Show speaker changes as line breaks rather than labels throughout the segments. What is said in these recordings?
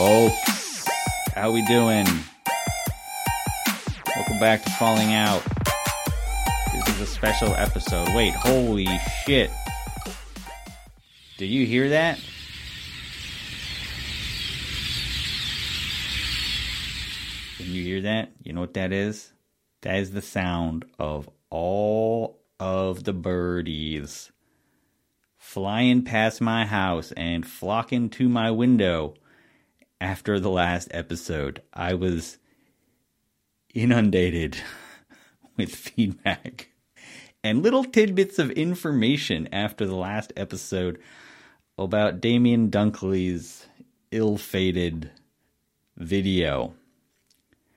folks. Oh, how we doing? Welcome back to Falling Out. This is a special episode. Wait, holy shit. Do you hear that? Can you hear that? You know what that is? That is the sound of all of the birdies flying past my house and flocking to my window after the last episode, I was inundated with feedback and little tidbits of information after the last episode about Damien Dunkley's ill fated video.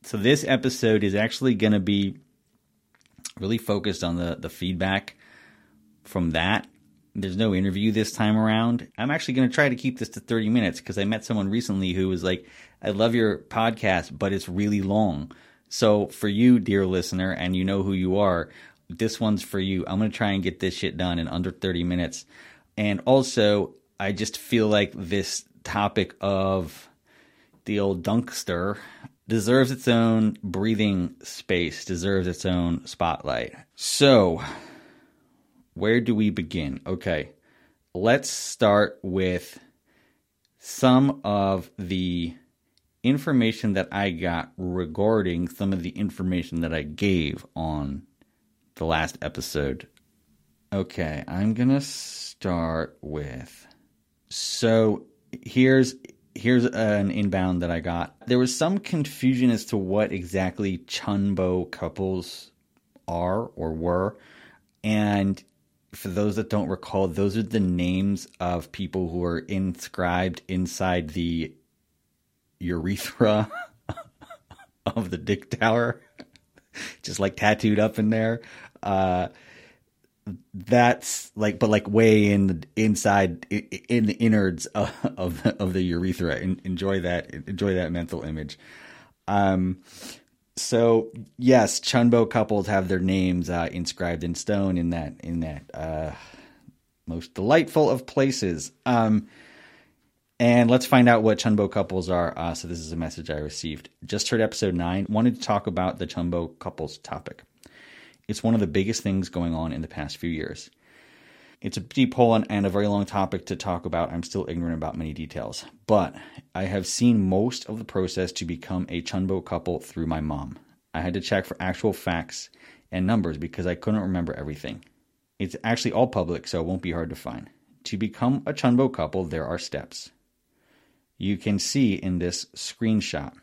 So, this episode is actually going to be really focused on the, the feedback from that. There's no interview this time around. I'm actually going to try to keep this to 30 minutes because I met someone recently who was like, I love your podcast, but it's really long. So for you, dear listener, and you know who you are, this one's for you. I'm going to try and get this shit done in under 30 minutes. And also, I just feel like this topic of the old dunkster deserves its own breathing space, deserves its own spotlight. So, where do we begin? Okay, let's start with some of the information that I got regarding some of the information that I gave on the last episode. Okay, I'm going to start with so here's here's an inbound that I got. There was some confusion as to what exactly chunbo couples are or were and for those that don't recall, those are the names of people who are inscribed inside the urethra of the dick tower, just like tattooed up in there. Uh, that's like, but like way in the inside, in the innards of of, of the urethra. enjoy that, enjoy that mental image. Um, so yes, Chunbo couples have their names uh, inscribed in stone in that in that uh, most delightful of places. Um, and let's find out what Chunbo couples are. Uh, so this is a message I received. Just heard episode nine. Wanted to talk about the Chunbo couples topic. It's one of the biggest things going on in the past few years. It's a deep hole and a very long topic to talk about. I'm still ignorant about many details, but I have seen most of the process to become a Chunbo couple through my mom. I had to check for actual facts and numbers because I couldn't remember everything. It's actually all public, so it won't be hard to find. To become a Chunbo couple, there are steps. You can see in this screenshot.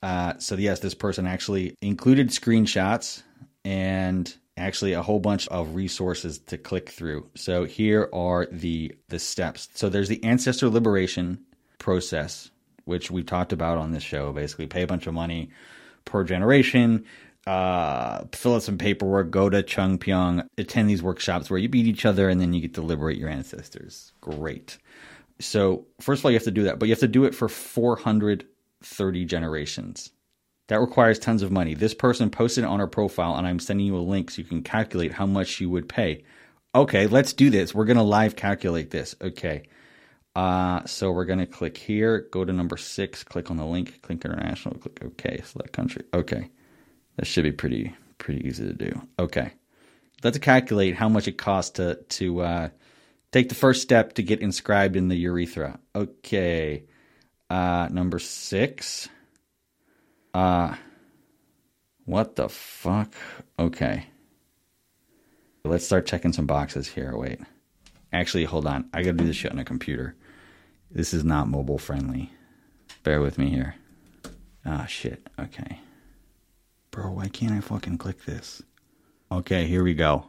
Uh, so, yes, this person actually included screenshots and actually a whole bunch of resources to click through. So here are the the steps. So there's the ancestor liberation process, which we talked about on this show. Basically, pay a bunch of money per generation, uh, fill out some paperwork, go to Chungpyeong, attend these workshops where you beat each other, and then you get to liberate your ancestors. Great. So first of all, you have to do that, but you have to do it for 430 generations. That requires tons of money. This person posted on her profile, and I'm sending you a link so you can calculate how much she would pay. Okay, let's do this. We're going to live calculate this. Okay. Uh, so we're going to click here, go to number six, click on the link, click international, click OK, select country. Okay. That should be pretty pretty easy to do. Okay. Let's calculate how much it costs to to uh, take the first step to get inscribed in the urethra. Okay. Uh, number six. Uh, what the fuck? Okay. Let's start checking some boxes here. Wait. Actually, hold on. I gotta do this shit on a computer. This is not mobile friendly. Bear with me here. Ah, oh, shit. Okay. Bro, why can't I fucking click this? Okay, here we go.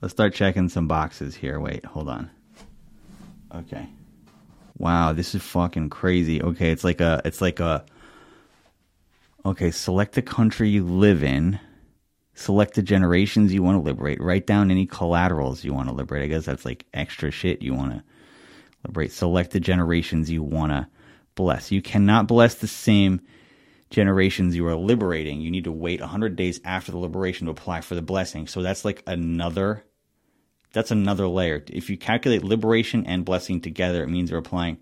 Let's start checking some boxes here. Wait, hold on. Okay. Wow, this is fucking crazy. Okay, it's like a it's like a Okay, select the country you live in. Select the generations you want to liberate. Write down any collaterals you want to liberate. I guess that's like extra shit you want to liberate. Select the generations you want to bless. You cannot bless the same generations you are liberating. You need to wait 100 days after the liberation to apply for the blessing. So that's like another that's another layer. If you calculate liberation and blessing together, it means you're applying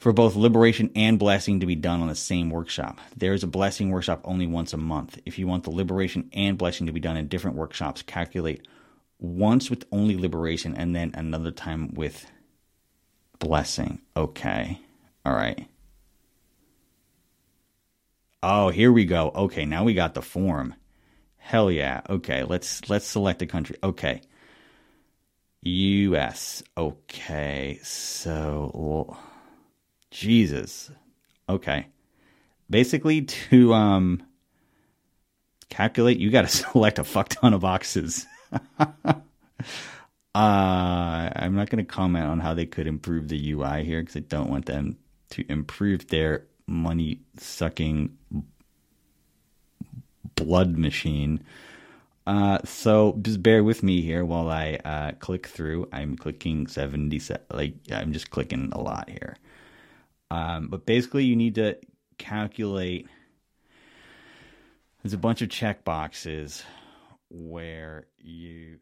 for both liberation and blessing to be done on the same workshop. There is a blessing workshop only once a month. If you want the liberation and blessing to be done in different workshops, calculate once with only liberation and then another time with blessing. Okay. All right. Oh, here we go. Okay, now we got the form. Hell yeah. Okay, let's let's select a country. Okay. US. Okay. So Jesus. Okay. Basically, to um, calculate, you got to select a fuck ton of boxes. uh, I'm not going to comment on how they could improve the UI here because I don't want them to improve their money sucking blood machine. Uh, so just bear with me here while I uh, click through. I'm clicking 77, like I'm just clicking a lot here. Um, but basically, you need to calculate. There's a bunch of check boxes where you.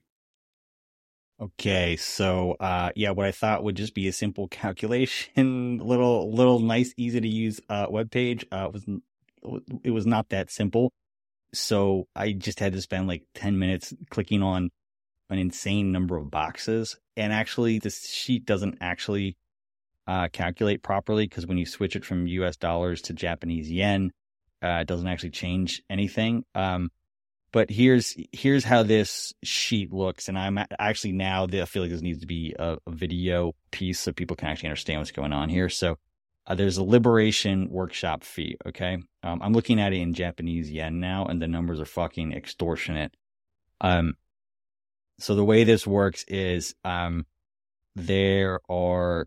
Okay, so uh, yeah, what I thought would just be a simple calculation, little little nice, easy to use uh, web page uh, was it was not that simple. So I just had to spend like ten minutes clicking on an insane number of boxes, and actually, this sheet doesn't actually uh, calculate properly because when you switch it from US dollars to Japanese yen, uh, it doesn't actually change anything. Um, but here's here's how this sheet looks, and I'm actually now I feel like this needs to be a, a video piece so people can actually understand what's going on here. So uh, there's a liberation workshop fee. Okay. Um, I'm looking at it in Japanese yen now, and the numbers are fucking extortionate. Um, so the way this works is, um, there are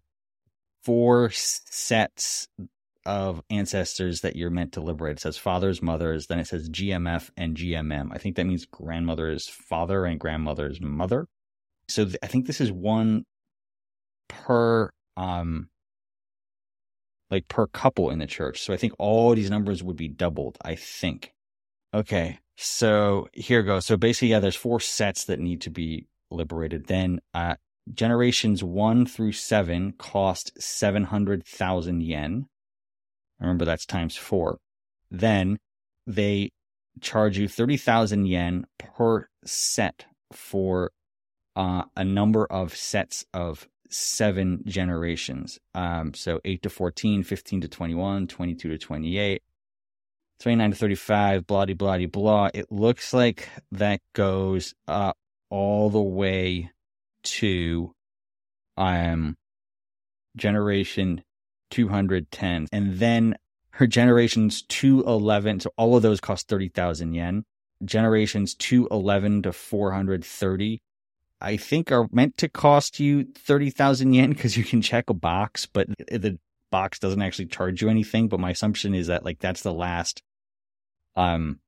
four sets of ancestors that you're meant to liberate. It says fathers, mothers, then it says GMF and GMM. I think that means grandmother's father and grandmother's mother. So th- I think this is one per um like per couple in the church. So I think all these numbers would be doubled, I think. Okay. So here goes. So basically, yeah, there's four sets that need to be liberated. Then uh, generations one through seven cost 700,000 yen. Remember, that's times four. Then they charge you 30,000 yen per set for uh, a number of sets of seven generations. Um, so 8 to 14, 15 to 21, 22 to 28. 29 to 35, blah, blah, blah, blah. It looks like that goes uh, all the way to um generation 210 and then her generations 211 so all of those cost 30,000 yen generations 211 to 430 I think are meant to cost you 30,000 yen because you can check a box but the box doesn't actually charge you anything but my assumption is that like that's the last um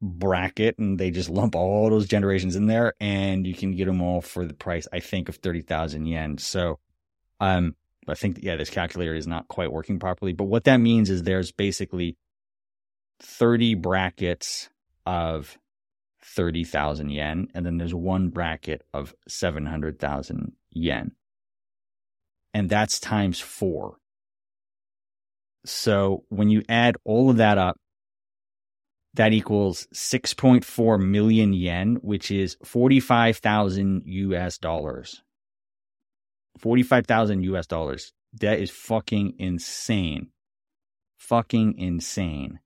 bracket and they just lump all those generations in there and you can get them all for the price i think of 30,000 yen so um i think yeah this calculator is not quite working properly but what that means is there's basically 30 brackets of 30,000 yen and then there's one bracket of 700,000 yen and that's times 4 so when you add all of that up that equals 6.4 million yen, which is 45,000 US dollars. 45,000 US dollars. That is fucking insane. Fucking insane.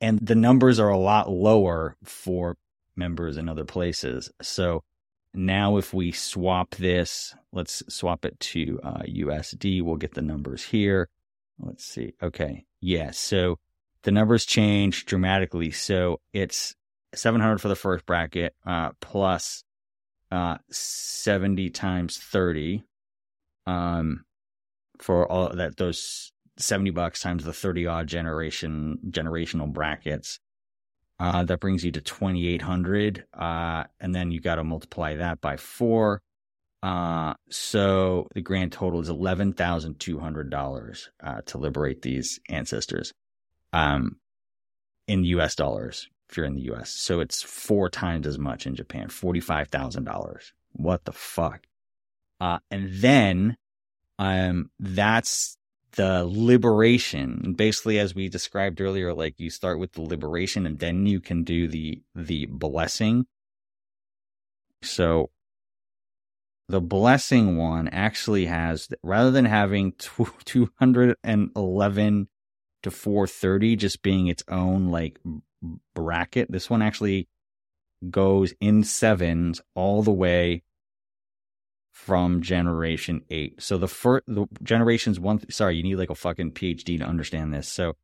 And the numbers are a lot lower for members in other places. So now, if we swap this, let's swap it to uh, USD. We'll get the numbers here. Let's see. Okay. Yeah. So the numbers change dramatically. So it's 700 for the first bracket uh, plus, uh, 70 times 30 um, for all that those 70 bucks times the 30 odd generation generational brackets. Uh, that brings you to 2800 uh, and then you got to multiply that by four uh, so the grand total is $11200 uh, to liberate these ancestors um, in US dollars if you're in the US. So it's four times as much in Japan, $45,000. What the fuck? Uh, and then um, that's the liberation. Basically, as we described earlier, like you start with the liberation and then you can do the the blessing. So the blessing one actually has rather than having 211 to 430 just being its own like bracket. This one actually goes in sevens all the way from generation 8. So the first the generations one. sorry, you need like a fucking PhD to understand this. So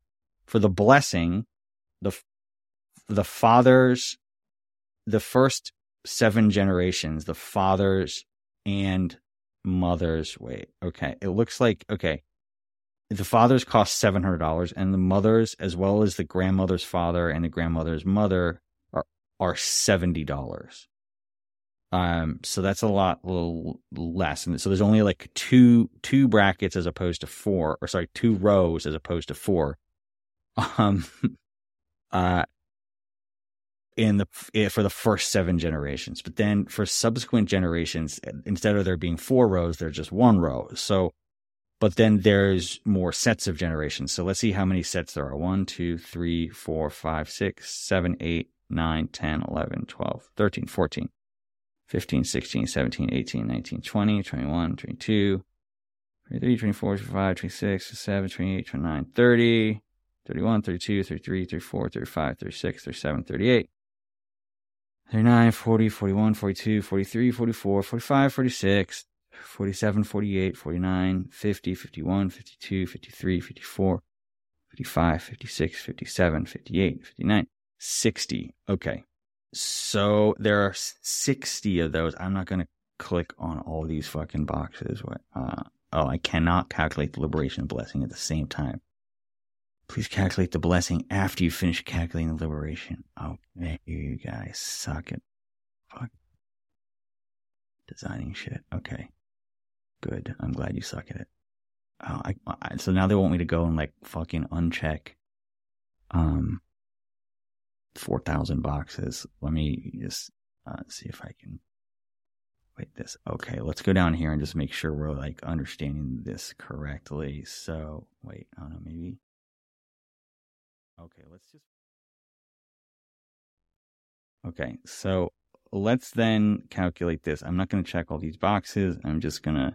for the blessing, the the fathers the first seven generations, the fathers and mothers wait. Okay. It looks like okay the father's cost seven hundred dollars, and the mother's, as well as the grandmother's father and the grandmother's mother, are are seventy dollars. Um, so that's a lot little less, and so there's only like two two brackets as opposed to four, or sorry, two rows as opposed to four. Um, uh, in the eh, for the first seven generations, but then for subsequent generations, instead of there being four rows, there's just one row. So but then there's more sets of generations. So let's see how many sets there are 1, 2, 3, 4, 5, 6, 7, 8, 9, 10, 11, 12, 13, 14, 15, 16, 17, 18, 19, 20, 21, 22, 23, 24, 25, 26, 27, 28, 29, 30, 31, 32, 33, 34, 35, 36, 37, 38. 39, 40, 41, 42, 43, 44, 45, 46, 47, 48, 49, 50, 51, 52, 53, 54, 55, 56, 57, 58, 59, 60. Okay. So there are 60 of those. I'm not going to click on all these fucking boxes. What? Uh, oh, I cannot calculate the liberation and blessing at the same time. Please calculate the blessing after you finish calculating the liberation. Okay, you guys suck it. Fuck. Designing shit. Okay. Good. I'm glad you suck at it. Uh, I, I, so now they want me to go and like fucking uncheck um 4000 boxes. Let me just uh, see if I can wait this. Okay, let's go down here and just make sure we're like understanding this correctly. So, wait, I don't know, maybe Okay, let's just Okay, so let's then calculate this. I'm not going to check all these boxes. I'm just going to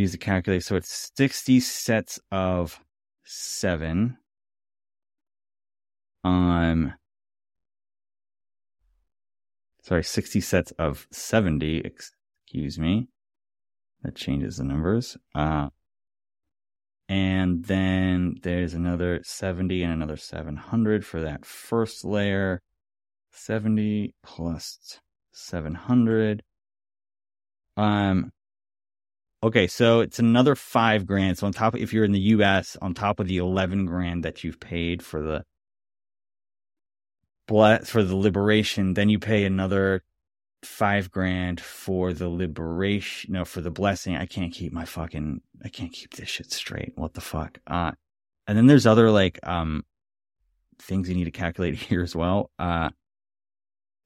use the calculator. So it's 60 sets of seven. Um, sorry, 60 sets of 70, excuse me. That changes the numbers. Uh, and then there's another 70 and another 700 for that first layer. 70 plus 700. Um, Okay, so it's another five grand. So on top, if you're in the U.S., on top of the eleven grand that you've paid for the for the liberation, then you pay another five grand for the liberation. No, for the blessing. I can't keep my fucking. I can't keep this shit straight. What the fuck? Uh, and then there's other like um things you need to calculate here as well. Uh,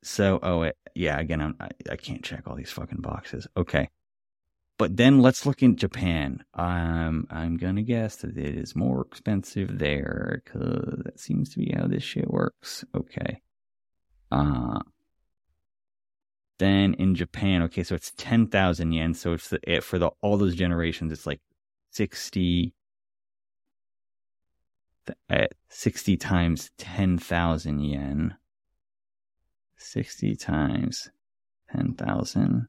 so oh it, yeah, again I'm, I I can't check all these fucking boxes. Okay. But then let's look in Japan. Um, I'm gonna guess that it is more expensive there because that seems to be how this shit works. Okay. Uh then in Japan, okay, so it's ten thousand yen. So it's the, it, for the all those generations, it's like sixty. 60 times 10,000 yen. 60 times 10,000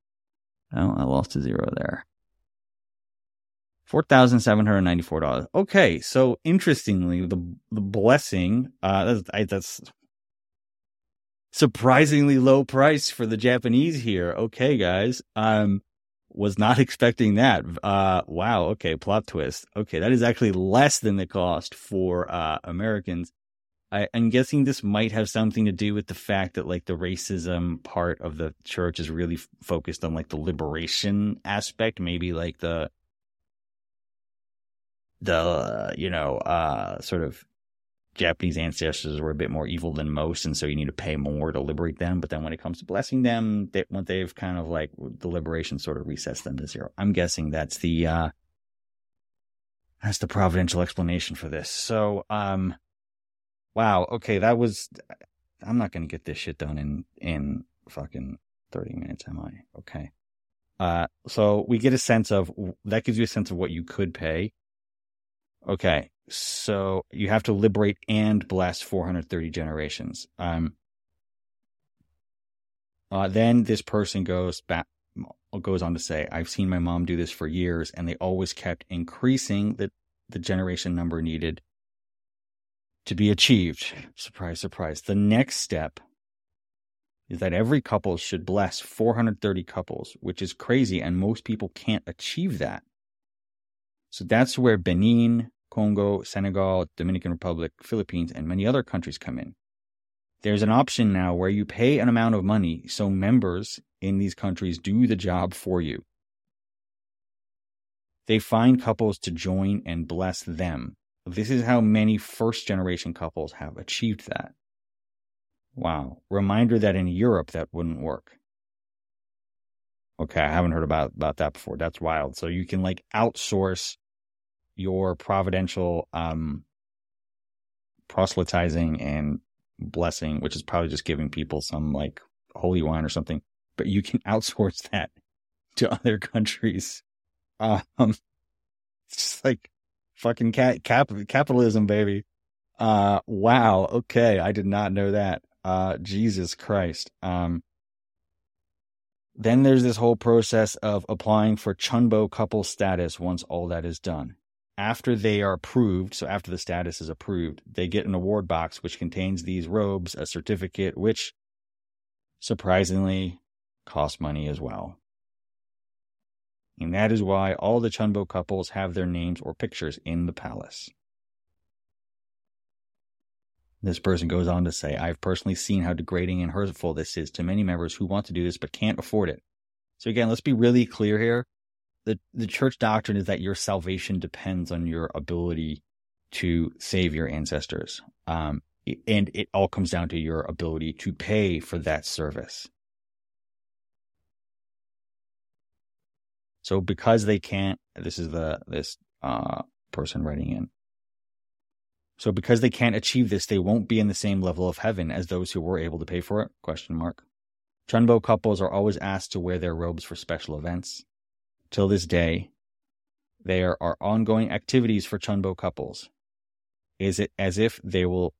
Oh, I lost a zero there. $4,794. Okay, so interestingly, the the blessing, uh, that's, I, that's surprisingly low price for the Japanese here. Okay, guys. Um, was not expecting that. Uh, wow. Okay. Plot twist. Okay. That is actually less than the cost for, uh, Americans. I, am guessing this might have something to do with the fact that like the racism part of the church is really f- focused on like the liberation aspect, maybe like the the you know uh sort of Japanese ancestors were a bit more evil than most, and so you need to pay more to liberate them. But then when it comes to blessing them, they, when they've kind of like the liberation sort of resets them to zero. I'm guessing that's the uh that's the providential explanation for this. So um wow, okay, that was. I'm not going to get this shit done in in fucking 30 minutes, am I? Okay. Uh, so we get a sense of that gives you a sense of what you could pay. Okay, so you have to liberate and bless 430 generations. Um, uh, then this person goes back, goes on to say, "I've seen my mom do this for years, and they always kept increasing the the generation number needed to be achieved. Surprise, surprise. The next step is that every couple should bless 430 couples, which is crazy, and most people can't achieve that. So that's where Benin, Congo, Senegal, Dominican Republic, Philippines, and many other countries come in. There's an option now where you pay an amount of money so members in these countries do the job for you. They find couples to join and bless them this is how many first generation couples have achieved that. Wow. Reminder that in Europe that wouldn't work. Okay, I haven't heard about, about that before. That's wild. So you can like outsource your providential um proselytizing and blessing, which is probably just giving people some like holy wine or something, but you can outsource that to other countries. Um, it's just like Fucking cat cap capitalism, baby. Uh, wow. Okay, I did not know that. Uh, Jesus Christ. Um, then there's this whole process of applying for Chunbo couple status once all that is done. After they are approved, so after the status is approved, they get an award box which contains these robes, a certificate, which surprisingly costs money as well and that is why all the Chunbo couples have their names or pictures in the palace. This person goes on to say, I've personally seen how degrading and hurtful this is to many members who want to do this but can't afford it. So again, let's be really clear here. The the church doctrine is that your salvation depends on your ability to save your ancestors. Um, and it all comes down to your ability to pay for that service. So because they can't, this is the this uh, person writing in. So because they can't achieve this, they won't be in the same level of heaven as those who were able to pay for it? Question mark. Chunbo couples are always asked to wear their robes for special events. Till this day, there are ongoing activities for Chunbo couples. Is it as if they will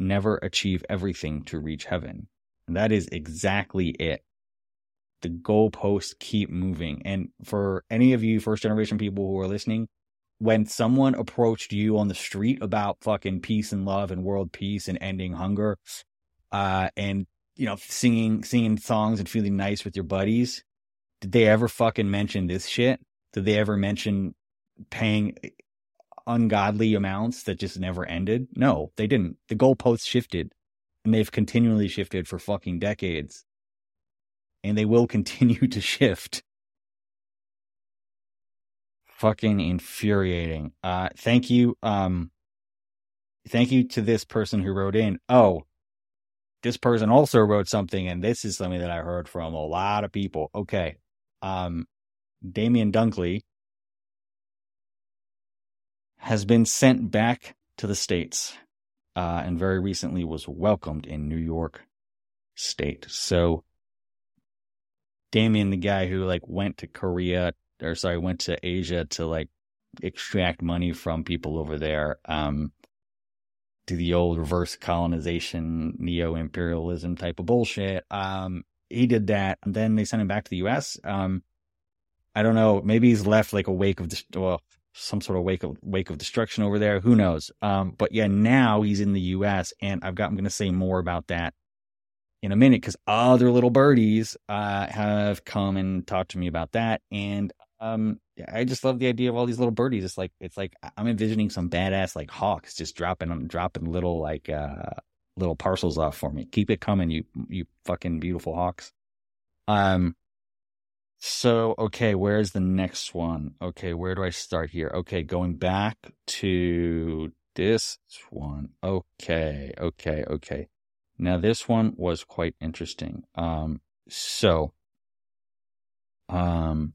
never achieve everything to reach heaven? And that is exactly it the goalposts keep moving. And for any of you first generation people who are listening, when someone approached you on the street about fucking peace and love and world peace and ending hunger, uh, and you know, singing singing songs and feeling nice with your buddies, did they ever fucking mention this shit? Did they ever mention paying ungodly amounts that just never ended? No, they didn't. The goalposts shifted and they've continually shifted for fucking decades and they will continue to shift. Fucking infuriating. Uh, thank you. Um, thank you to this person who wrote in. Oh, this person also wrote something, and this is something that I heard from a lot of people. Okay. Um, Damien Dunkley has been sent back to the States uh, and very recently was welcomed in New York State. So Damien, the guy who like went to Korea or sorry, went to Asia to like extract money from people over there, um, do the old reverse colonization, neo imperialism type of bullshit. Um, he did that. And then they sent him back to the U.S. Um, I don't know. Maybe he's left like a wake of the, well, some sort of wake of wake of destruction over there. Who knows? Um, but yeah, now he's in the U.S. and I've got I'm going to say more about that in a minute because other little birdies uh, have come and talked to me about that. And um, I just love the idea of all these little birdies. It's like it's like I'm envisioning some badass like hawks just dropping dropping little like uh, little parcels off for me. Keep it coming, you you fucking beautiful hawks. Um. So okay, where's the next one? Okay, where do I start here? Okay, going back to this one. Okay, okay, okay. Now, this one was quite interesting. Um, so, um,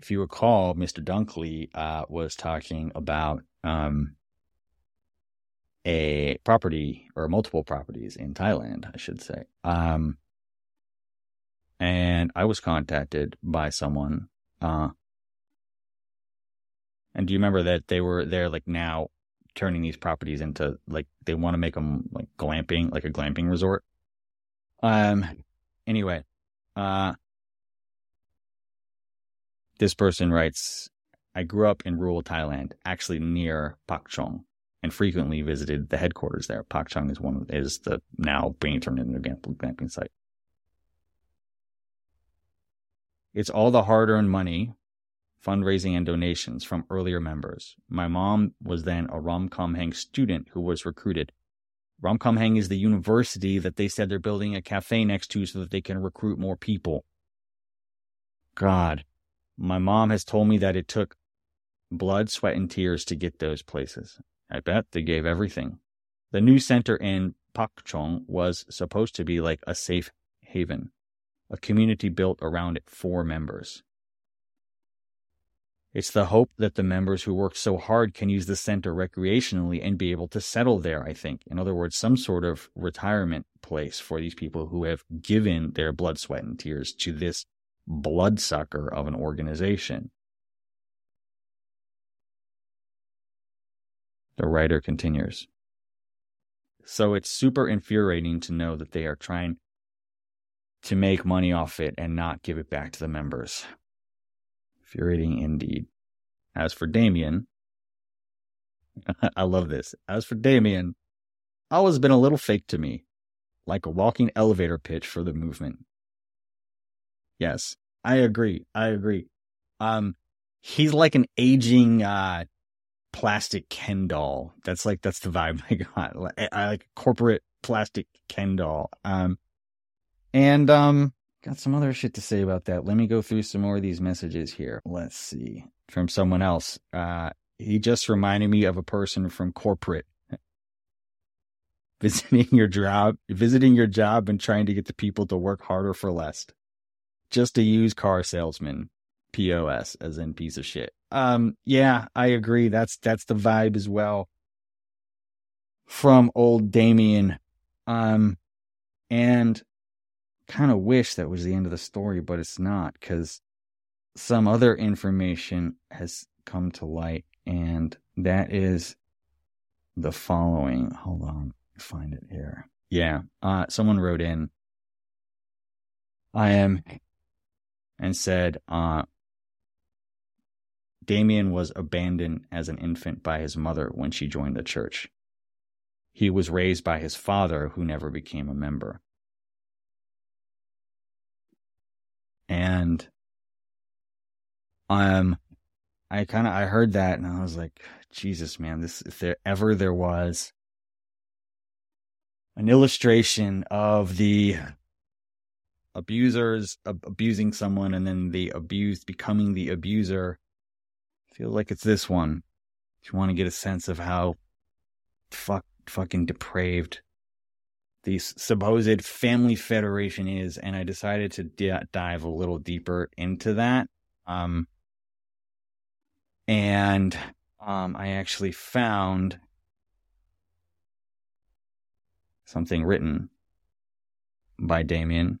if you recall, Mr. Dunkley uh, was talking about um, a property or multiple properties in Thailand, I should say. Um, and I was contacted by someone. Uh, and do you remember that they were there like now turning these properties into like they want to make them like glamping, like a glamping resort. Um. Anyway, uh, this person writes, I grew up in rural Thailand, actually near Pak Chong, and frequently visited the headquarters there. Pak Chong is one is the now being turned into a glamping site. It's all the hard-earned money fundraising and donations from earlier members. My mom was then a Ramkhamhaeng student who was recruited. Ramkhamhaeng is the university that they said they're building a cafe next to so that they can recruit more people. God, my mom has told me that it took blood, sweat, and tears to get those places. I bet they gave everything. The new center in Pakchong was supposed to be like a safe haven, a community built around it for members. It's the hope that the members who work so hard can use the center recreationally and be able to settle there, I think. In other words, some sort of retirement place for these people who have given their blood, sweat, and tears to this bloodsucker of an organization. The writer continues. So it's super infuriating to know that they are trying to make money off it and not give it back to the members infuriating indeed. As for Damien, I love this. As for Damien, always been a little fake to me, like a walking elevator pitch for the movement. Yes, I agree. I agree. Um, he's like an aging uh plastic Ken doll. That's like that's the vibe I got. I, I like corporate plastic Ken doll. Um, and um, Got some other shit to say about that. Let me go through some more of these messages here. Let's see. From someone else. Uh, he just reminded me of a person from corporate visiting your job, visiting your job and trying to get the people to work harder for less. Just a used car salesman, POS as in piece of shit. Um yeah, I agree. That's that's the vibe as well from old Damien. Um and kind of wish that was the end of the story, but it's not because some other information has come to light, and that is the following. Hold on, find it here. Yeah, uh, someone wrote in. I am, and said, uh, Damien was abandoned as an infant by his mother when she joined the church. He was raised by his father, who never became a member. And um I kind of I heard that and I was like, Jesus, man, this if there ever there was an illustration of the abusers ab- abusing someone and then the abused becoming the abuser, I feel like it's this one. If you want to get a sense of how fuck fucking depraved the supposed family federation is, and I decided to d- dive a little deeper into that. Um, and um, I actually found something written by Damien.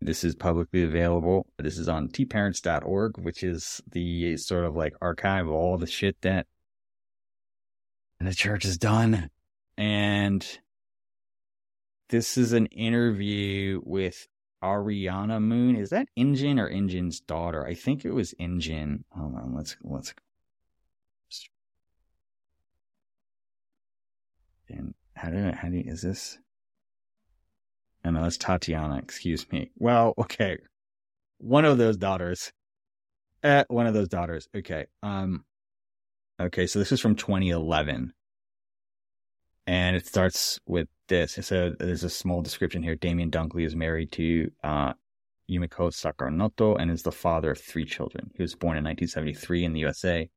This is publicly available. This is on tparents.org, which is the sort of like archive of all the shit that the church has done. And this is an interview with Ariana Moon. Is that Injin or Injin's daughter? I think it was Engine. Hold on, let's let's. And how do how do is this? And oh, no, that's Tatiana. Excuse me. Well, okay, one of those daughters. Eh, one of those daughters. Okay. Um. Okay, so this is from 2011 and it starts with this. So there's a small description here. Damien Dunkley is married to uh, Yumiko Sakamoto and is the father of three children. He was born in 1973 in the USA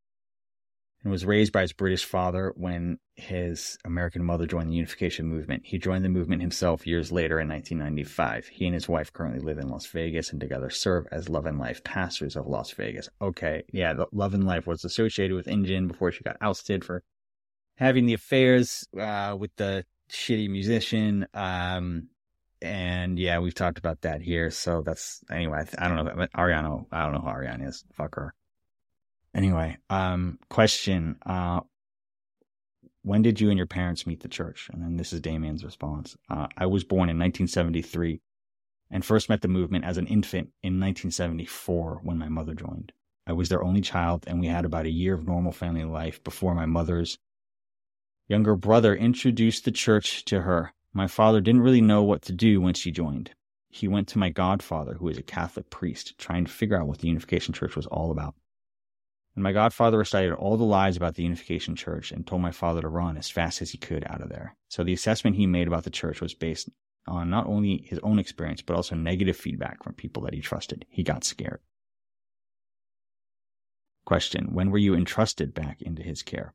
and was raised by his British father when his American mother joined the unification movement. He joined the movement himself years later in 1995. He and his wife currently live in Las Vegas and together serve as Love and Life pastors of Las Vegas. Okay, yeah, Love and Life was associated with Injin before she got ousted for having the affairs uh, with the shitty musician. Um, and yeah, we've talked about that here. So that's anyway. I, don't know. Ariano. I don't know who Ariana is. Fuck her. Anyway, um, question: uh, When did you and your parents meet the church? And then this is Damien's response: uh, I was born in 1973, and first met the movement as an infant in 1974 when my mother joined. I was their only child, and we had about a year of normal family life before my mother's younger brother introduced the church to her. My father didn't really know what to do when she joined. He went to my godfather, who is a Catholic priest, trying to figure out what the Unification Church was all about. And my godfather recited all the lies about the Unification Church and told my father to run as fast as he could out of there. So the assessment he made about the church was based on not only his own experience, but also negative feedback from people that he trusted. He got scared. Question When were you entrusted back into his care?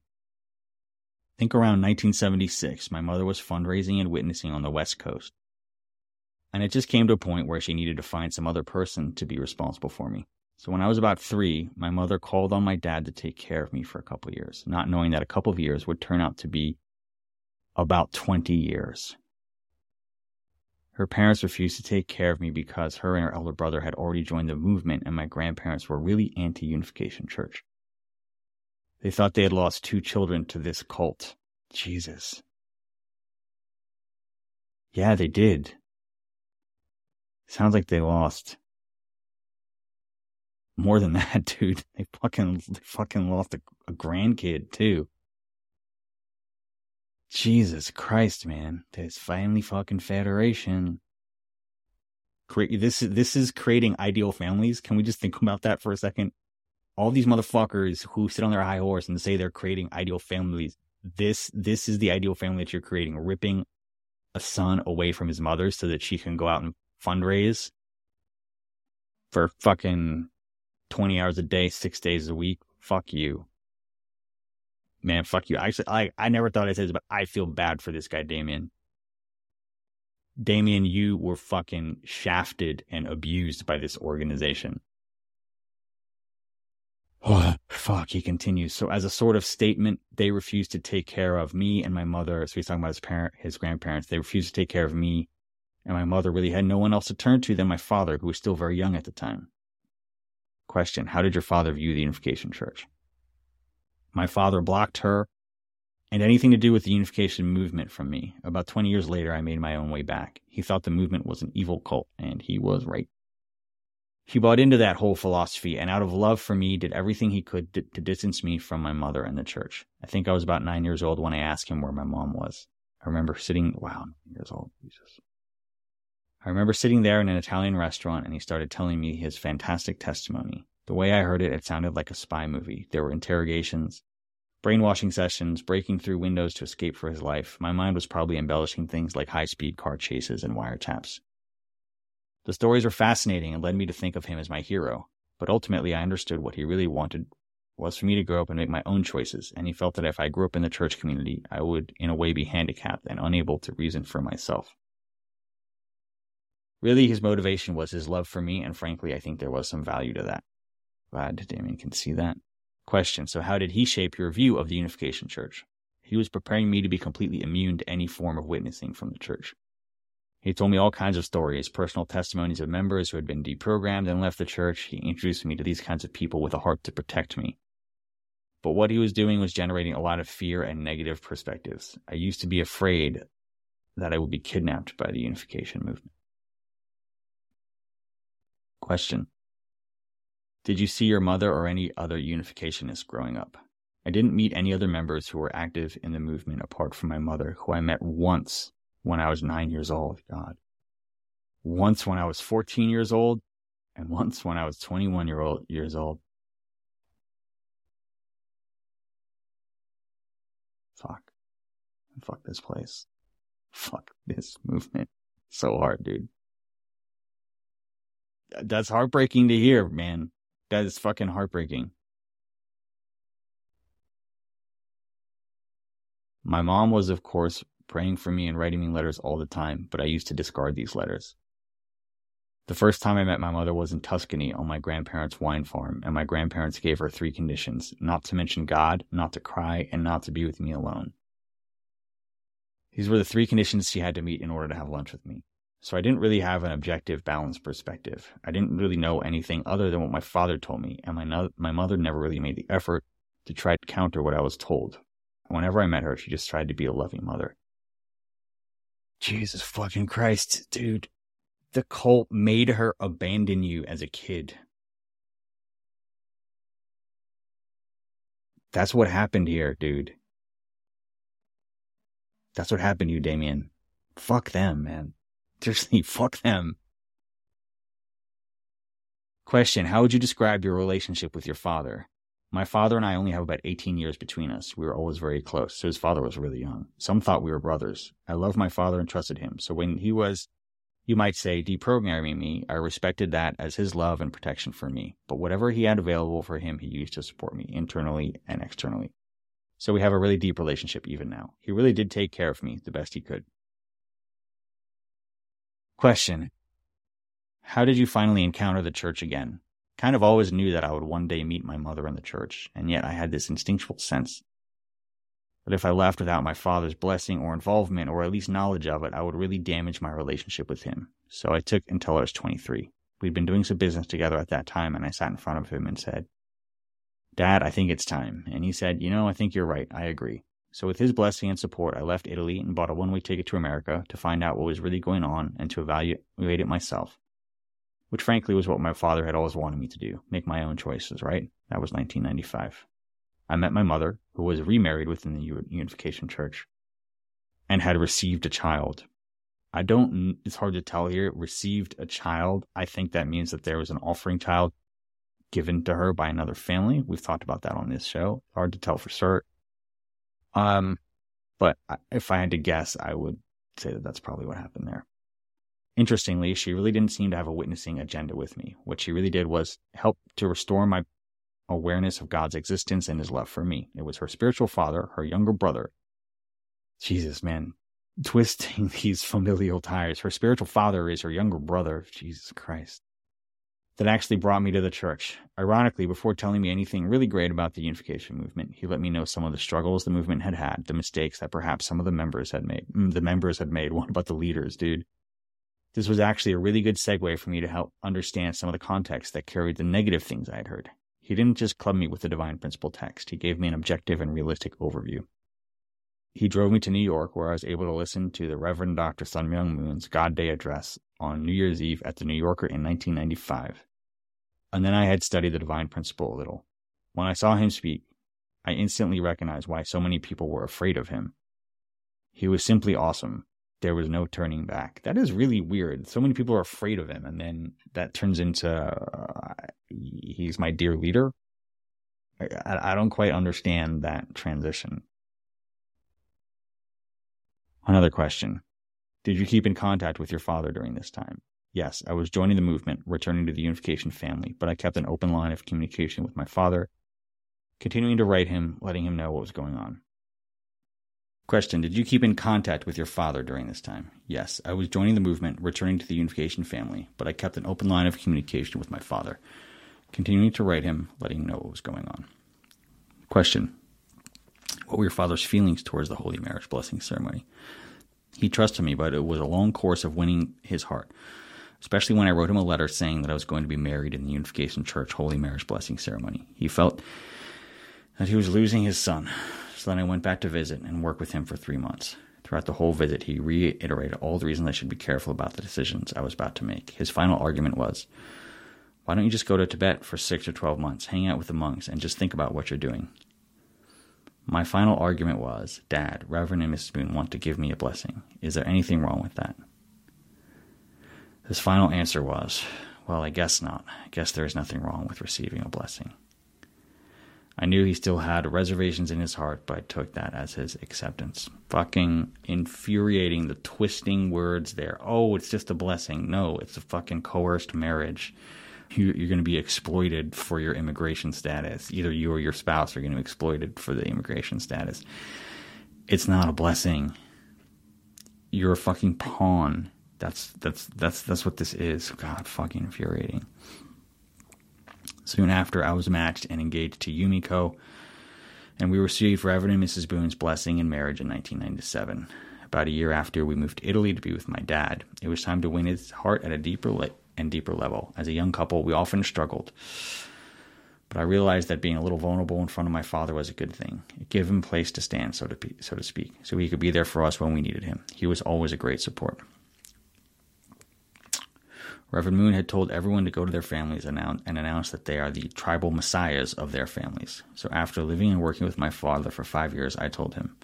think around 1976, my mother was fundraising and witnessing on the West Coast. And it just came to a point where she needed to find some other person to be responsible for me. So when I was about three, my mother called on my dad to take care of me for a couple years, not knowing that a couple of years would turn out to be about 20 years. Her parents refused to take care of me because her and her elder brother had already joined the movement, and my grandparents were really anti unification church. They thought they had lost two children to this cult. Jesus. Yeah, they did. Sounds like they lost more than that, dude. They fucking they fucking lost a, a grandkid too. Jesus Christ, man! This finally fucking federation. this. This is creating ideal families. Can we just think about that for a second? all these motherfuckers who sit on their high horse and say they're creating ideal families. This this is the ideal family that you're creating, ripping a son away from his mother so that she can go out and fundraise for fucking 20 hours a day, 6 days a week. Fuck you. Man, fuck you. Actually, I I never thought I said this, but I feel bad for this guy Damien. Damien, you were fucking shafted and abused by this organization. Oh, fuck, he continues. So, as a sort of statement, they refused to take care of me and my mother. So, he's talking about his parent, his grandparents. They refused to take care of me. And my mother really had no one else to turn to than my father, who was still very young at the time. Question How did your father view the Unification Church? My father blocked her and anything to do with the Unification movement from me. About 20 years later, I made my own way back. He thought the movement was an evil cult, and he was right he bought into that whole philosophy and out of love for me did everything he could d- to distance me from my mother and the church i think i was about nine years old when i asked him where my mom was i remember sitting wow nine years old jesus i remember sitting there in an italian restaurant and he started telling me his fantastic testimony the way i heard it it sounded like a spy movie there were interrogations brainwashing sessions breaking through windows to escape for his life my mind was probably embellishing things like high-speed car chases and wiretaps the stories were fascinating and led me to think of him as my hero, but ultimately I understood what he really wanted was for me to grow up and make my own choices, and he felt that if I grew up in the church community, I would, in a way, be handicapped and unable to reason for myself. Really, his motivation was his love for me, and frankly, I think there was some value to that. Glad Damien can see that. Question So, how did he shape your view of the Unification Church? He was preparing me to be completely immune to any form of witnessing from the church. He told me all kinds of stories, personal testimonies of members who had been deprogrammed and left the church. He introduced me to these kinds of people with a heart to protect me. But what he was doing was generating a lot of fear and negative perspectives. I used to be afraid that I would be kidnapped by the unification movement. Question Did you see your mother or any other unificationists growing up? I didn't meet any other members who were active in the movement apart from my mother, who I met once when I was nine years old. God. Once when I was 14 years old, and once when I was 21 year old, years old. Fuck. Fuck this place. Fuck this movement. So hard, dude. That's heartbreaking to hear, man. That is fucking heartbreaking. My mom was, of course, praying for me and writing me letters all the time, but I used to discard these letters. The first time I met my mother was in Tuscany on my grandparents' wine farm, and my grandparents gave her three conditions not to mention God, not to cry, and not to be with me alone. These were the three conditions she had to meet in order to have lunch with me. So I didn't really have an objective, balanced perspective. I didn't really know anything other than what my father told me, and my, no- my mother never really made the effort to try to counter what I was told. Whenever I met her, she just tried to be a loving mother. Jesus fucking Christ, dude. The cult made her abandon you as a kid. That's what happened here, dude. That's what happened to you, Damien. Fuck them, man. Seriously, fuck them. Question How would you describe your relationship with your father? My father and I only have about 18 years between us. We were always very close, so his father was really young. Some thought we were brothers. I loved my father and trusted him. So when he was, you might say, deprogramming me, I respected that as his love and protection for me. But whatever he had available for him, he used to support me internally and externally. So we have a really deep relationship even now. He really did take care of me the best he could. Question How did you finally encounter the church again? kind of always knew that I would one day meet my mother in the church, and yet I had this instinctual sense that if I left without my father's blessing or involvement, or at least knowledge of it, I would really damage my relationship with him. So I took until I was 23. We'd been doing some business together at that time, and I sat in front of him and said, Dad, I think it's time. And he said, You know, I think you're right. I agree. So, with his blessing and support, I left Italy and bought a one way ticket to America to find out what was really going on and to evaluate it myself which frankly was what my father had always wanted me to do make my own choices, right? That was 1995. I met my mother, who was remarried within the Unification Church and had received a child. I don't, it's hard to tell here, received a child. I think that means that there was an offering child given to her by another family. We've talked about that on this show. Hard to tell for sure. Um, but if I had to guess, I would say that that's probably what happened there. Interestingly, she really didn't seem to have a witnessing agenda with me. What she really did was help to restore my awareness of God's existence and his love for me. It was her spiritual father, her younger brother. Jesus, man, twisting these familial ties. Her spiritual father is her younger brother, Jesus Christ, that actually brought me to the church. Ironically, before telling me anything really great about the unification movement, he let me know some of the struggles the movement had had, the mistakes that perhaps some of the members had made. Mm, the members had made. What about the leaders, dude? This was actually a really good segue for me to help understand some of the context that carried the negative things I had heard. He didn't just club me with the divine principle text, he gave me an objective and realistic overview. He drove me to New York, where I was able to listen to the Reverend Dr. Sun Myung Moon's God Day address on New Year's Eve at the New Yorker in 1995. And then I had studied the divine principle a little. When I saw him speak, I instantly recognized why so many people were afraid of him. He was simply awesome, there was no turning back. That is really weird. So many people are afraid of him, and then that turns into uh, he's my dear leader. I, I don't quite understand that transition. Another question Did you keep in contact with your father during this time? Yes, I was joining the movement, returning to the unification family, but I kept an open line of communication with my father, continuing to write him, letting him know what was going on. Question Did you keep in contact with your father during this time? Yes, I was joining the movement, returning to the Unification family, but I kept an open line of communication with my father, continuing to write him, letting him know what was going on. Question What were your father's feelings towards the holy marriage blessing ceremony? He trusted me, but it was a long course of winning his heart, especially when I wrote him a letter saying that I was going to be married in the Unification Church Holy Marriage Blessing Ceremony. He felt that he was losing his son. So then I went back to visit and work with him for three months. Throughout the whole visit, he reiterated all the reasons I should be careful about the decisions I was about to make. His final argument was, Why don't you just go to Tibet for six or 12 months, hang out with the monks, and just think about what you're doing? My final argument was, Dad, Reverend and Mrs. Moon want to give me a blessing. Is there anything wrong with that? His final answer was, Well, I guess not. I guess there is nothing wrong with receiving a blessing. I knew he still had reservations in his heart, but I took that as his acceptance. Fucking infuriating the twisting words there. Oh, it's just a blessing. No, it's a fucking coerced marriage. You're going to be exploited for your immigration status. Either you or your spouse are going to be exploited for the immigration status. It's not a blessing. You're a fucking pawn. That's that's that's that's what this is. God, fucking infuriating. Soon after, I was matched and engaged to Yumiko, and we received Reverend and Mrs. Moon's blessing in marriage in 1997. About a year after, we moved to Italy to be with my dad. It was time to win his heart at a deeper le- and deeper level. As a young couple, we often struggled, but I realized that being a little vulnerable in front of my father was a good thing. It gave him place to stand, so to, so to speak, so he could be there for us when we needed him. He was always a great support. Reverend Moon had told everyone to go to their families and announce that they are the tribal messiahs of their families. So after living and working with my father for five years, I told him.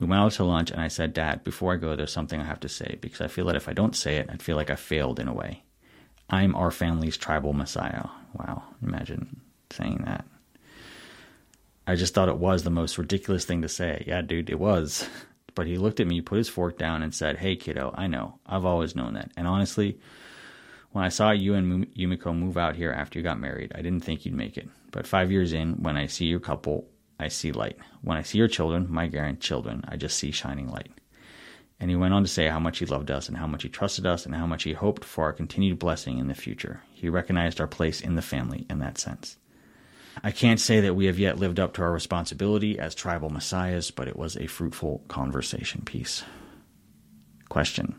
We went out to lunch and I said, Dad, before I go, there's something I have to say because I feel that if I don't say it, i feel like I failed in a way. I'm our family's tribal messiah. Wow, imagine saying that. I just thought it was the most ridiculous thing to say. Yeah, dude, it was. But he looked at me, put his fork down, and said, Hey, kiddo, I know. I've always known that. And honestly, when I saw you and Yumiko move out here after you got married, I didn't think you'd make it. But five years in, when I see your couple, I see light. When I see your children, my grandchildren, I just see shining light. And he went on to say how much he loved us and how much he trusted us and how much he hoped for our continued blessing in the future. He recognized our place in the family in that sense. I can't say that we have yet lived up to our responsibility as tribal messiahs, but it was a fruitful conversation piece. Question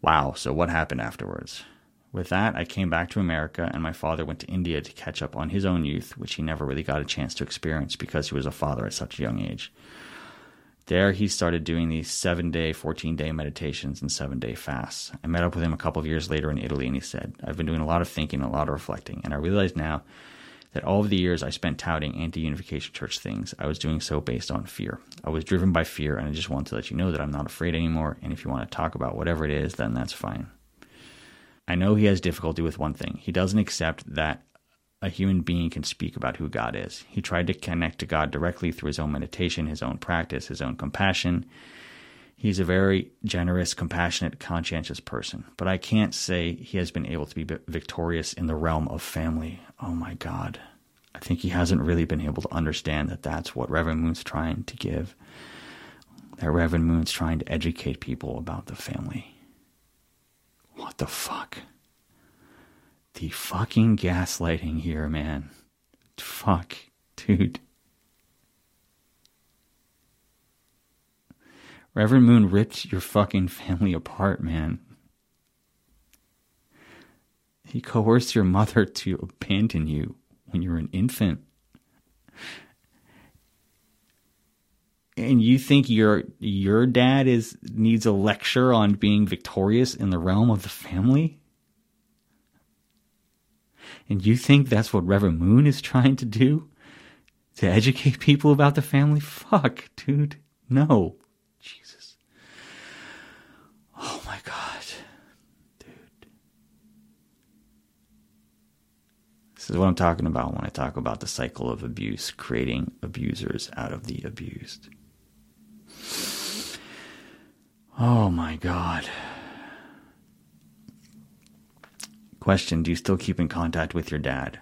Wow, so what happened afterwards? With that, I came back to America, and my father went to India to catch up on his own youth, which he never really got a chance to experience because he was a father at such a young age. There, he started doing these seven day, 14 day meditations and seven day fasts. I met up with him a couple of years later in Italy, and he said, I've been doing a lot of thinking, a lot of reflecting, and I realize now that all of the years I spent touting anti unification church things, I was doing so based on fear. I was driven by fear, and I just want to let you know that I'm not afraid anymore. And if you want to talk about whatever it is, then that's fine. I know he has difficulty with one thing he doesn't accept that a human being can speak about who God is. He tried to connect to God directly through his own meditation, his own practice, his own compassion, He's a very generous, compassionate, conscientious person, but I can't say he has been able to be victorious in the realm of family. Oh my God. I think he hasn't really been able to understand that that's what Reverend Moon's trying to give. That Reverend Moon's trying to educate people about the family. What the fuck? The fucking gaslighting here, man. Fuck, dude. Reverend Moon ripped your fucking family apart, man. He coerced your mother to abandon you when you were an infant. And you think your your dad is needs a lecture on being victorious in the realm of the family? And you think that's what Reverend Moon is trying to do? To educate people about the family? Fuck, dude. No. This is what I'm talking about when I talk about the cycle of abuse, creating abusers out of the abused. Oh my God. Question Do you still keep in contact with your dad?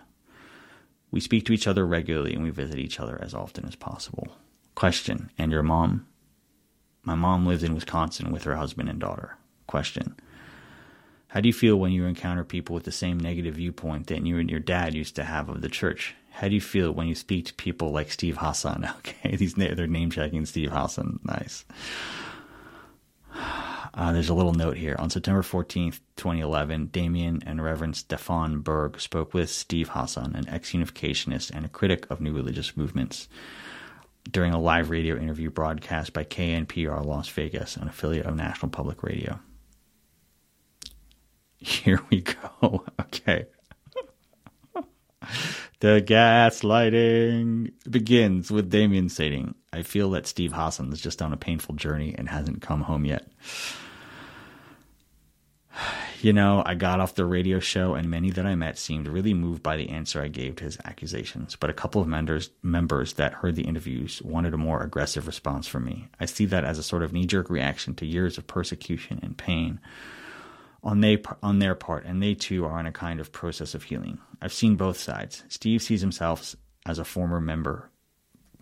We speak to each other regularly and we visit each other as often as possible. Question And your mom? My mom lives in Wisconsin with her husband and daughter. Question how do you feel when you encounter people with the same negative viewpoint that you and your dad used to have of the church? How do you feel when you speak to people like Steve Hassan? Okay, these they're name checking Steve Hassan. Nice. Uh, there's a little note here. On September 14th, 2011, Damien and Reverend Stefan Berg spoke with Steve Hassan, an ex unificationist and a critic of new religious movements, during a live radio interview broadcast by KNPR Las Vegas, an affiliate of National Public Radio. Here we go. Okay. the gaslighting begins with Damien stating, I feel that Steve Hassan is just on a painful journey and hasn't come home yet. You know, I got off the radio show, and many that I met seemed really moved by the answer I gave to his accusations. But a couple of members, members that heard the interviews wanted a more aggressive response from me. I see that as a sort of knee jerk reaction to years of persecution and pain on they on their part, and they too are in a kind of process of healing. I've seen both sides. Steve sees himself as a former member,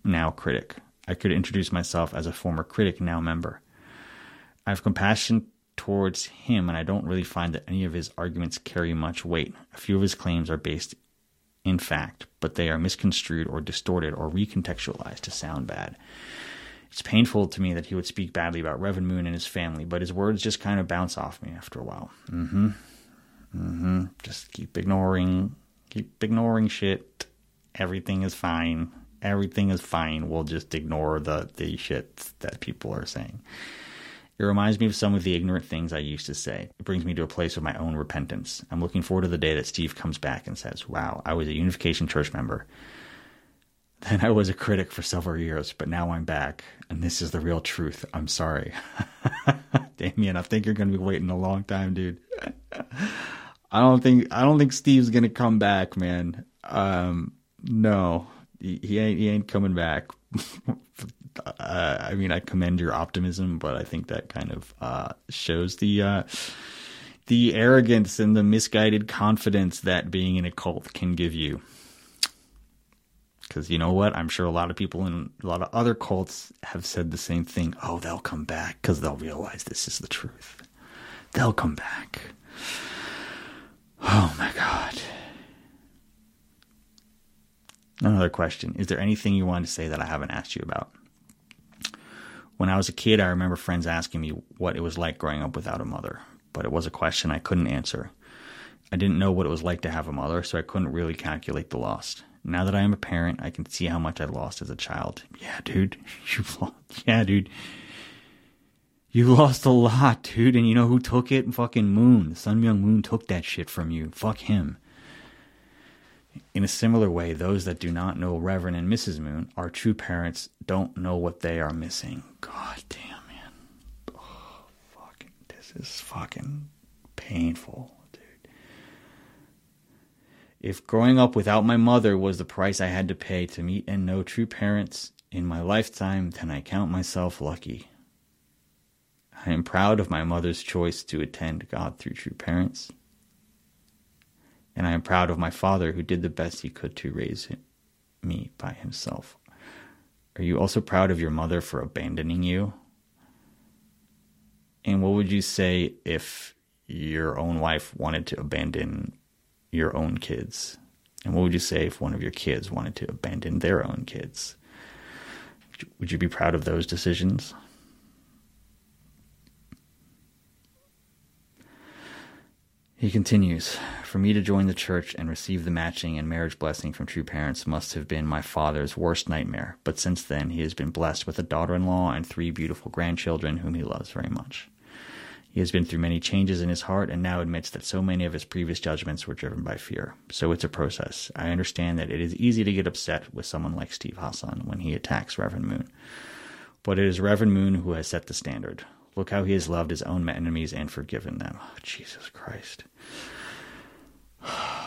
now critic. I could introduce myself as a former critic, now member. I have compassion towards him, and I don't really find that any of his arguments carry much weight. A few of his claims are based in fact, but they are misconstrued or distorted or recontextualized to sound bad. It's painful to me that he would speak badly about Reverend Moon and his family, but his words just kind of bounce off me after a while. Mm hmm. Mm hmm. Just keep ignoring, keep ignoring shit. Everything is fine. Everything is fine. We'll just ignore the, the shit that people are saying. It reminds me of some of the ignorant things I used to say. It brings me to a place of my own repentance. I'm looking forward to the day that Steve comes back and says, Wow, I was a Unification Church member. And I was a critic for several years, but now I'm back, and this is the real truth. I'm sorry. Damien, I think you're gonna be waiting a long time, dude. I don't think I don't think Steve's gonna come back, man. Um, no, he, he ain't he ain't coming back. uh, I mean, I commend your optimism, but I think that kind of uh, shows the uh, the arrogance and the misguided confidence that being in a cult can give you. Because you know what? I'm sure a lot of people in a lot of other cults have said the same thing. Oh, they'll come back because they'll realize this is the truth. They'll come back. Oh my God. Another question Is there anything you want to say that I haven't asked you about? When I was a kid, I remember friends asking me what it was like growing up without a mother, but it was a question I couldn't answer. I didn't know what it was like to have a mother, so I couldn't really calculate the loss. Now that I am a parent, I can see how much I lost as a child. Yeah, dude. You lost. Yeah, dude. You lost a lot, dude. And you know who took it? Fucking Moon. Sun Myung Moon took that shit from you. Fuck him. In a similar way, those that do not know Reverend and Mrs. Moon, our true parents, don't know what they are missing. God damn, man. Oh, fucking. This is fucking painful. If growing up without my mother was the price I had to pay to meet and know true parents in my lifetime, then I count myself lucky. I am proud of my mother's choice to attend God through true parents. And I am proud of my father who did the best he could to raise me by himself. Are you also proud of your mother for abandoning you? And what would you say if your own wife wanted to abandon your own kids? And what would you say if one of your kids wanted to abandon their own kids? Would you be proud of those decisions? He continues For me to join the church and receive the matching and marriage blessing from true parents must have been my father's worst nightmare, but since then he has been blessed with a daughter in law and three beautiful grandchildren whom he loves very much. He has been through many changes in his heart and now admits that so many of his previous judgments were driven by fear. So it's a process. I understand that it is easy to get upset with someone like Steve Hassan when he attacks Reverend Moon. But it is Reverend Moon who has set the standard. Look how he has loved his own enemies and forgiven them. Oh, Jesus Christ.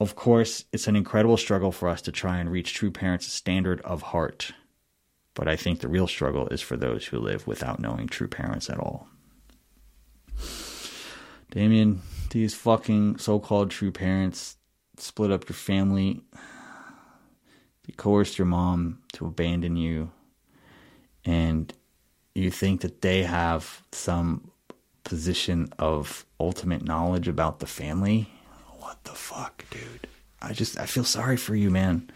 Of course, it's an incredible struggle for us to try and reach true parents' standard of heart. But I think the real struggle is for those who live without knowing true parents at all. Damien, these fucking so called true parents split up your family. They coerced your mom to abandon you. And you think that they have some position of ultimate knowledge about the family? What the fuck, dude? I just, I feel sorry for you, man.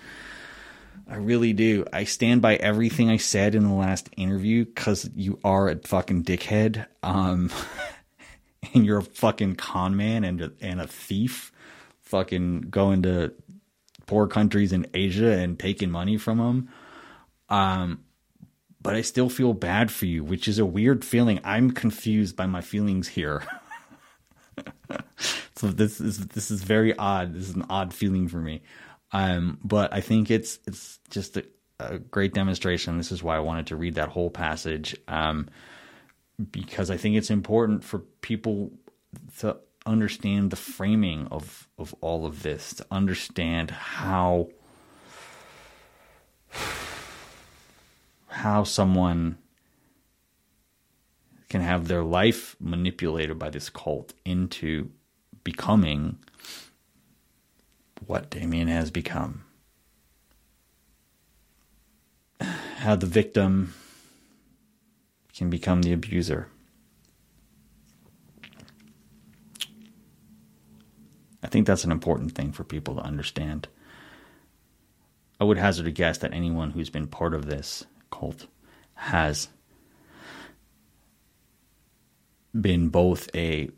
I really do. I stand by everything I said in the last interview because you are a fucking dickhead. Um, and you're a fucking con man and a, and a thief, fucking going to poor countries in Asia and taking money from them. Um, but I still feel bad for you, which is a weird feeling. I'm confused by my feelings here. so this is this is very odd. This is an odd feeling for me. Um, but I think it's it's just a, a great demonstration. This is why I wanted to read that whole passage. Um, because I think it's important for people to understand the framing of of all of this, to understand how how someone can have their life manipulated by this cult into becoming what Damien has become. How the victim can become the abuser. I think that's an important thing for people to understand. I would hazard a guess that anyone who's been part of this cult has been both a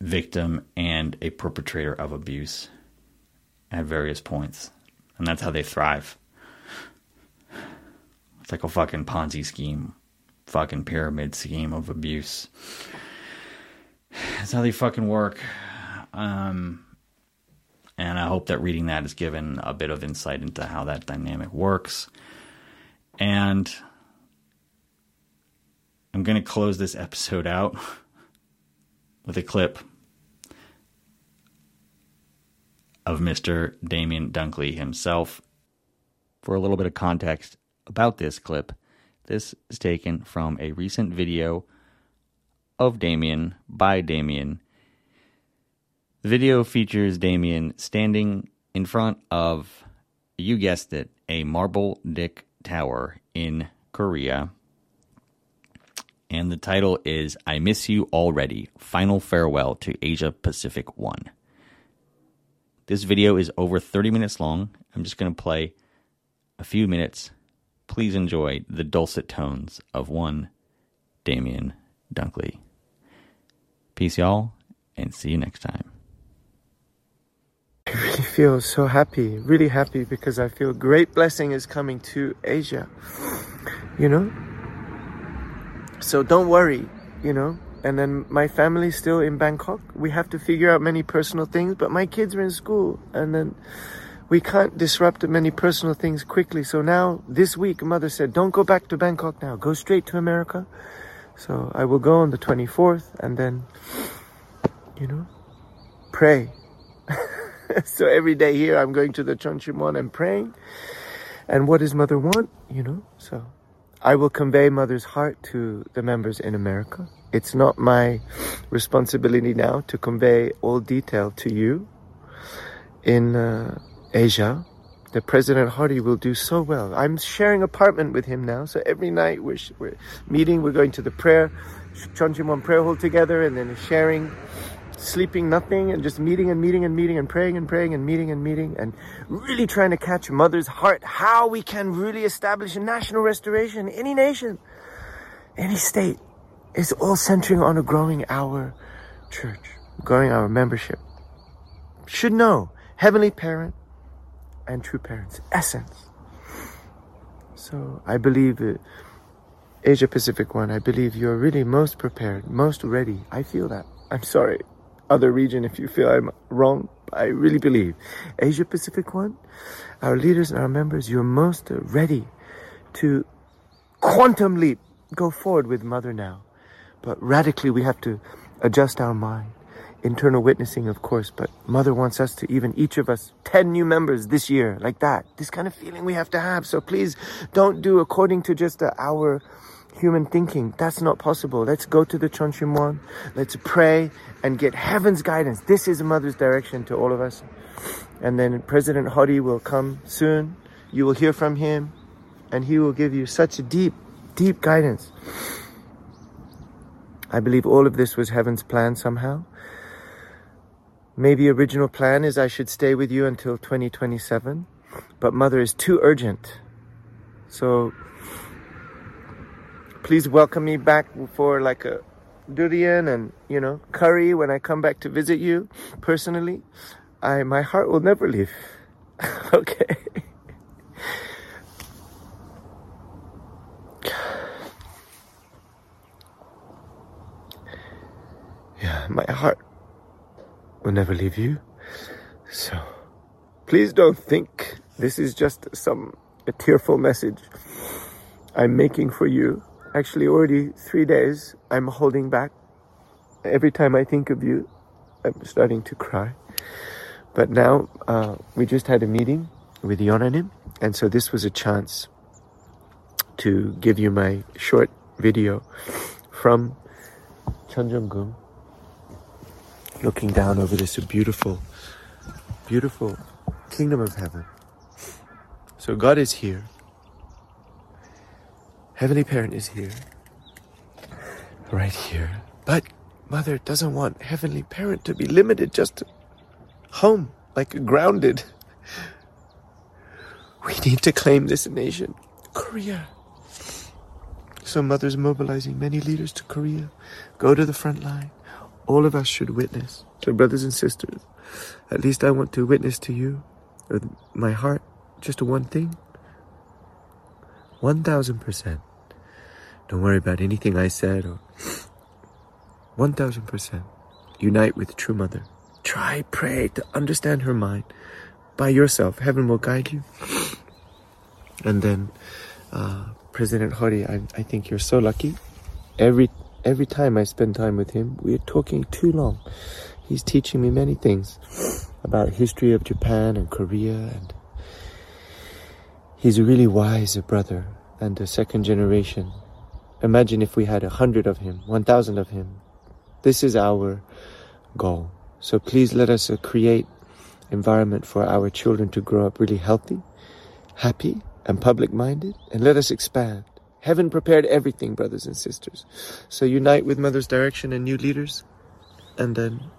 victim and a perpetrator of abuse at various points. And that's how they thrive. It's like a fucking Ponzi scheme, fucking pyramid scheme of abuse. That's how they fucking work. Um, and I hope that reading that has given a bit of insight into how that dynamic works. And I'm going to close this episode out with a clip of Mr. Damien Dunkley himself. For a little bit of context, about this clip. This is taken from a recent video of Damien by Damien. The video features Damien standing in front of, you guessed it, a marble dick tower in Korea. And the title is I Miss You Already Final Farewell to Asia Pacific 1. This video is over 30 minutes long. I'm just going to play a few minutes please enjoy the dulcet tones of one Damien Dunkley. Peace, y'all, and see you next time.
I really feel so happy, really happy, because I feel great blessing is coming to Asia, you know? So don't worry, you know? And then my family's still in Bangkok. We have to figure out many personal things, but my kids are in school, and then we can't disrupt many personal things quickly. So now, this week, mother said, don't go back to Bangkok now. Go straight to America. So I will go on the 24th and then, you know, pray. so every day here, I'm going to the Cheonshimwon and praying. And what does mother want? You know, so I will convey mother's heart to the members in America. It's not my responsibility now to convey all detail to you in, uh, Asia, the President Hardy will do so well. I'm sharing apartment with him now. So every night we're, we're meeting, we're going to the prayer, Cheonshimwon prayer hall together and then sharing, sleeping nothing and just meeting and meeting and meeting and praying and praying and meeting and meeting and really trying to catch mother's heart, how we can really establish a national restoration, any nation, any state. It's all centering on a growing our church, growing our membership. Should know, Heavenly Parent, and true parents, essence. So I believe Asia Pacific one, I believe you're really most prepared, most ready. I feel that. I'm sorry, other region, if you feel I'm wrong, I really believe. Asia Pacific one, our leaders and our members, you're most ready to quantum leap, go forward with Mother now. But radically, we have to adjust our mind internal witnessing, of course, but Mother wants us to even each of us 10 new members this year, like that. This kind of feeling we have to have. So please don't do according to just uh, our human thinking. That's not possible. Let's go to the Cheonshimwon. Let's pray and get heaven's guidance. This is Mother's direction to all of us. And then President Hadi will come soon. You will hear from him and he will give you such a deep, deep guidance. I believe all of this was heaven's plan somehow. Maybe original plan is I should stay with you until 2027, but mother is too urgent. So please welcome me back for like a durian and, you know, curry when I come back to visit you personally. I my heart will never leave. okay. yeah, my heart will never leave you. So please don't think this is just some a tearful message I'm making for you. Actually, already three days I'm holding back. Every time I think of you, I'm starting to cry. But now uh, we just had a meeting with Yonanim, and so this was a chance to give you my short video from Cheonjeonggung looking down over this beautiful, beautiful kingdom of heaven. So God is here. Heavenly Parent is here. Right here. But Mother doesn't want Heavenly Parent to be limited just home, like grounded. We need to claim this nation, Korea. So Mother's mobilizing many leaders to Korea. Go to the front line all of us should witness. So, brothers and sisters, at least I want to witness to you with my heart just one thing 1000%. Don't worry about anything I said or 1000%. Unite with True Mother. Try, pray to understand her mind by yourself. Heaven will guide you. And then, uh, President Hori, I, I think you're so lucky. Every every time I spend time with him, we're talking too long. He's teaching me many things about history of Japan and Korea and he's really wise brother and a second generation. Imagine if we had a hundred of him, one thousand of him. This is our goal. So please let us uh, create environment for our children to grow up really healthy, happy and public minded and let us expand. Heaven prepared everything, brothers and sisters. So unite with Mother's direction and new leaders. And then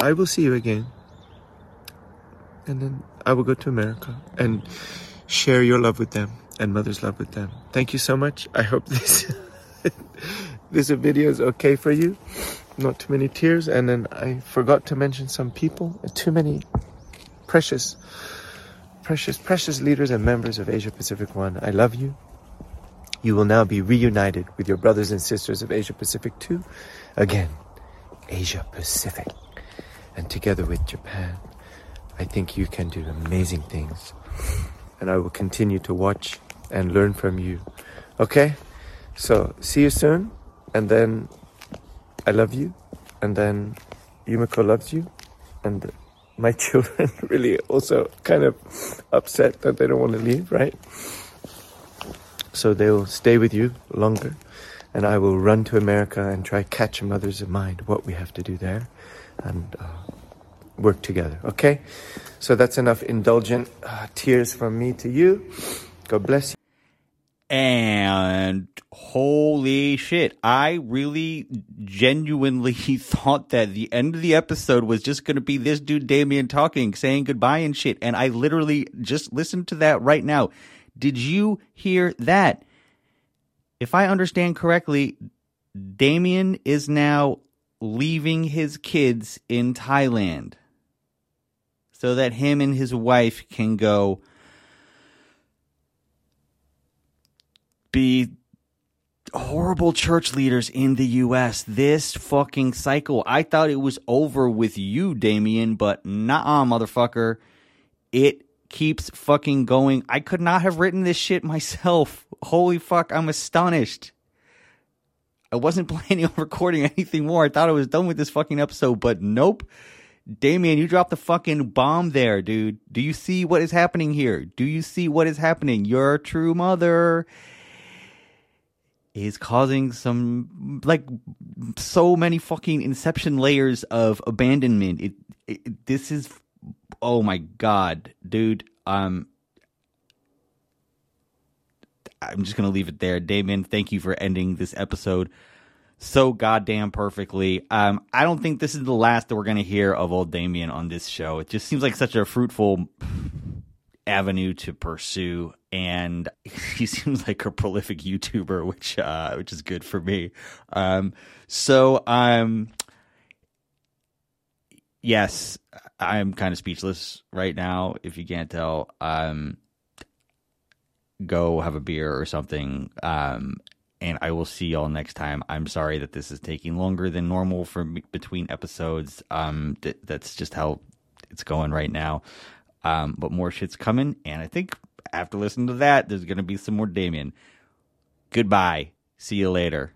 I will see you again. And then I will go to America and share your love with them and Mother's love with them. Thank you so much. I hope this this video is okay for you. Not too many tears. And then I forgot to mention some people. Too many precious precious, precious leaders and members of Asia Pacific One, I love you. You will now be reunited with your brothers and sisters of Asia Pacific too. Again, Asia Pacific. And together with Japan, I think you can do amazing things. And I will continue to watch and learn from you. Okay? So, see you soon. And then I love you. And then Yumiko loves you. And my children really also kind of upset that they don't want to leave, right? so they'll stay with you longer. And I will run to America and try catch Mother's in mind what we have to do there, and uh, work together. Okay, so that's enough indulgent uh, tears from me to you. God bless you.
And holy shit, I really genuinely thought that the end of the episode was just going to be this dude, Damien, talking, saying goodbye and shit. And I literally just listened to that right now. Did you hear that? If I understand correctly, Damien is now leaving his kids in Thailand so that him and his wife can go be horrible church leaders in the US. This fucking cycle. I thought it was over with you, Damien, but nah, motherfucker. It keeps fucking going. I could not have written this shit myself. Holy fuck, I'm astonished. I wasn't planning on recording anything more. I thought I was done with this fucking episode, but nope. Damien, you dropped the fucking bomb there, dude. Do you see what is happening here? Do you see what is happening? Your true mother is causing some like so many fucking inception layers of abandonment. It, it this is oh my god, dude. Um, I'm just gonna leave it there. Damon, thank you for ending this episode so goddamn perfectly. Um, I don't think this is the last that we're gonna hear of old Damien on this show. It just seems like such a fruitful avenue to pursue, and he seems like a prolific YouTuber, which uh, which is good for me. Um, so um, yes, I'm kind of speechless right now. If you can't tell, um, go have a beer or something. Um, and I will see y'all next time. I'm sorry that this is taking longer than normal for me- between episodes. Um, th- that's just how it's going right now. Um, but more shit's coming, and I think after listening to that, there's gonna be some more Damien. Goodbye. See you later.